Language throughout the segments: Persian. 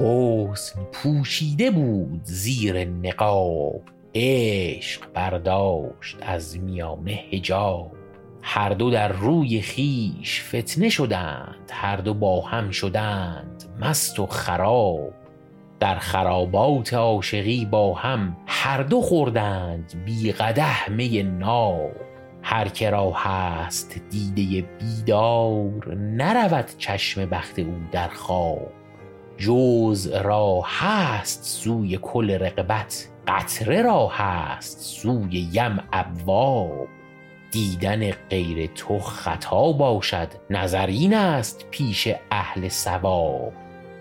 حسن پوشیده بود زیر نقاب عشق برداشت از میانه حجاب. هر دو در روی خیش فتنه شدند هر دو با هم شدند مست و خراب. در خرابات عاشقی با هم هر دو خوردند بی قدح می ناب. هر که را هست دیده بیدار نرود چشم بخت او در خواب. جوز را هست سوی کل رقبت قطره را هست سوی یم ابواب. دیدن غیر تو خطا باشد نظر این است پیش اهل صواب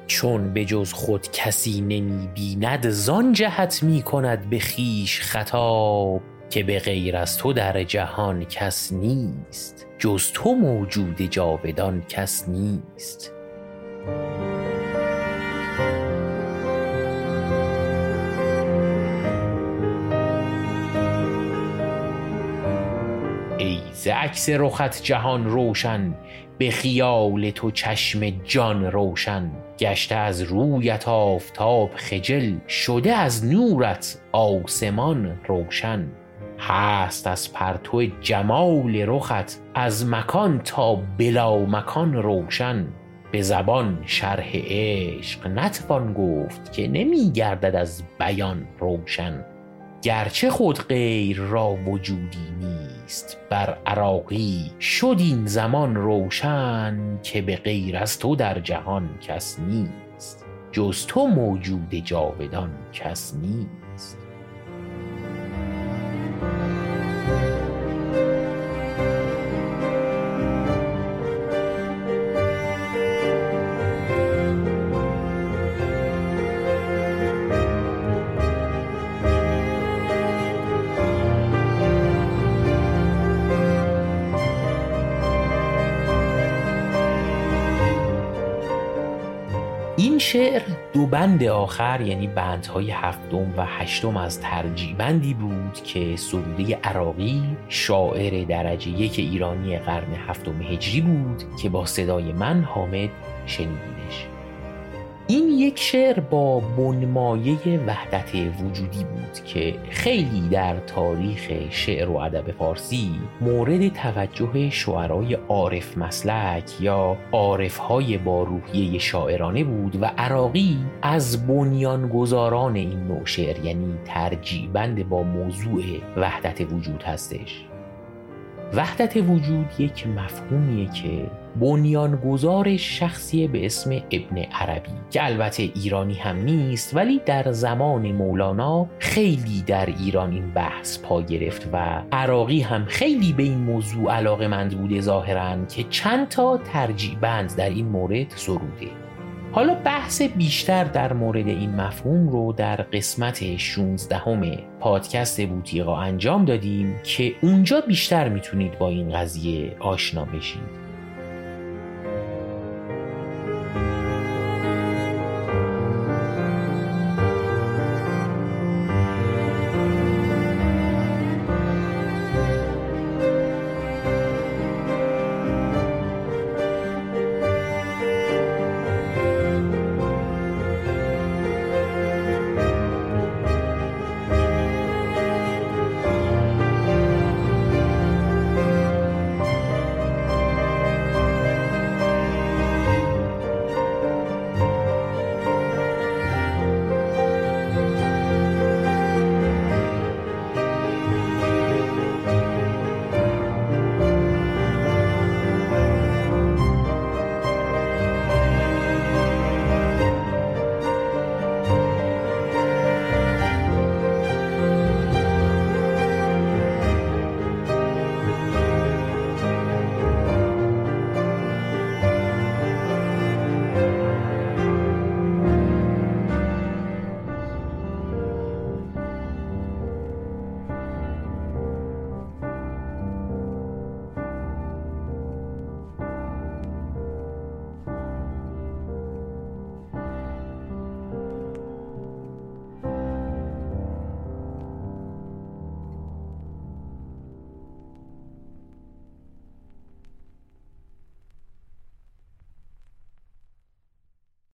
چون به جز خود کسی نمی بیند زان جهت می کند به خویش خطاب که به غیر از تو در جهان کس نیست جز تو موجود جاودان کس نیست. ای ز عکس رخت جهان روشن به خیال تو چشم جان روشن. گشته از رویت آفتاب خجل شده از نورت آسمان روشن. هست از پرتو جمال رخت از مکان تا بلامکان روشن. به زبان شرح عشق نتوان گفت که نمی گردد از بیان روشن. گرچه خود غیر را وجودی نیست بر عراقی شد این زمان روشن که به غیر از تو در جهان کس نیست. جز تو موجود جاودان کس نیست. شعر. دو بند آخر یعنی بندهای هفتم و هشتم از ترجیبندی بود که سروده عراقی شاعر درجه یک ایرانی قرن هفتم هجری بود که با صدای من حامد شنیدینش. این یک شعر با بنمایه وحدت وجودی بود که خیلی در تاریخ شعر و ادب فارسی مورد توجه شعرای عارف مسلک یا عارفهای با روحیه شاعرانه بود و عراقی از بنیانگذاران این نوع شعر یعنی ترجیبند با موضوع وحدت وجود هستش. وحدت وجود یک مفهومیه که بنیانگذار شخصی به اسم ابن عربی که البته ایرانی هم نیست ولی در زمان مولانا خیلی در ایران این بحث پا گرفت و عراقی هم خیلی به این موضوع علاقه مند بوده ظاهرا که چند تا ترجیبند در این مورد سروده. حالا بحث بیشتر در مورد این مفهوم رو در قسمت 16 همه پادکست بوتیقا انجام دادیم که اونجا بیشتر می‌تونید با این قضیه آشنا بشید.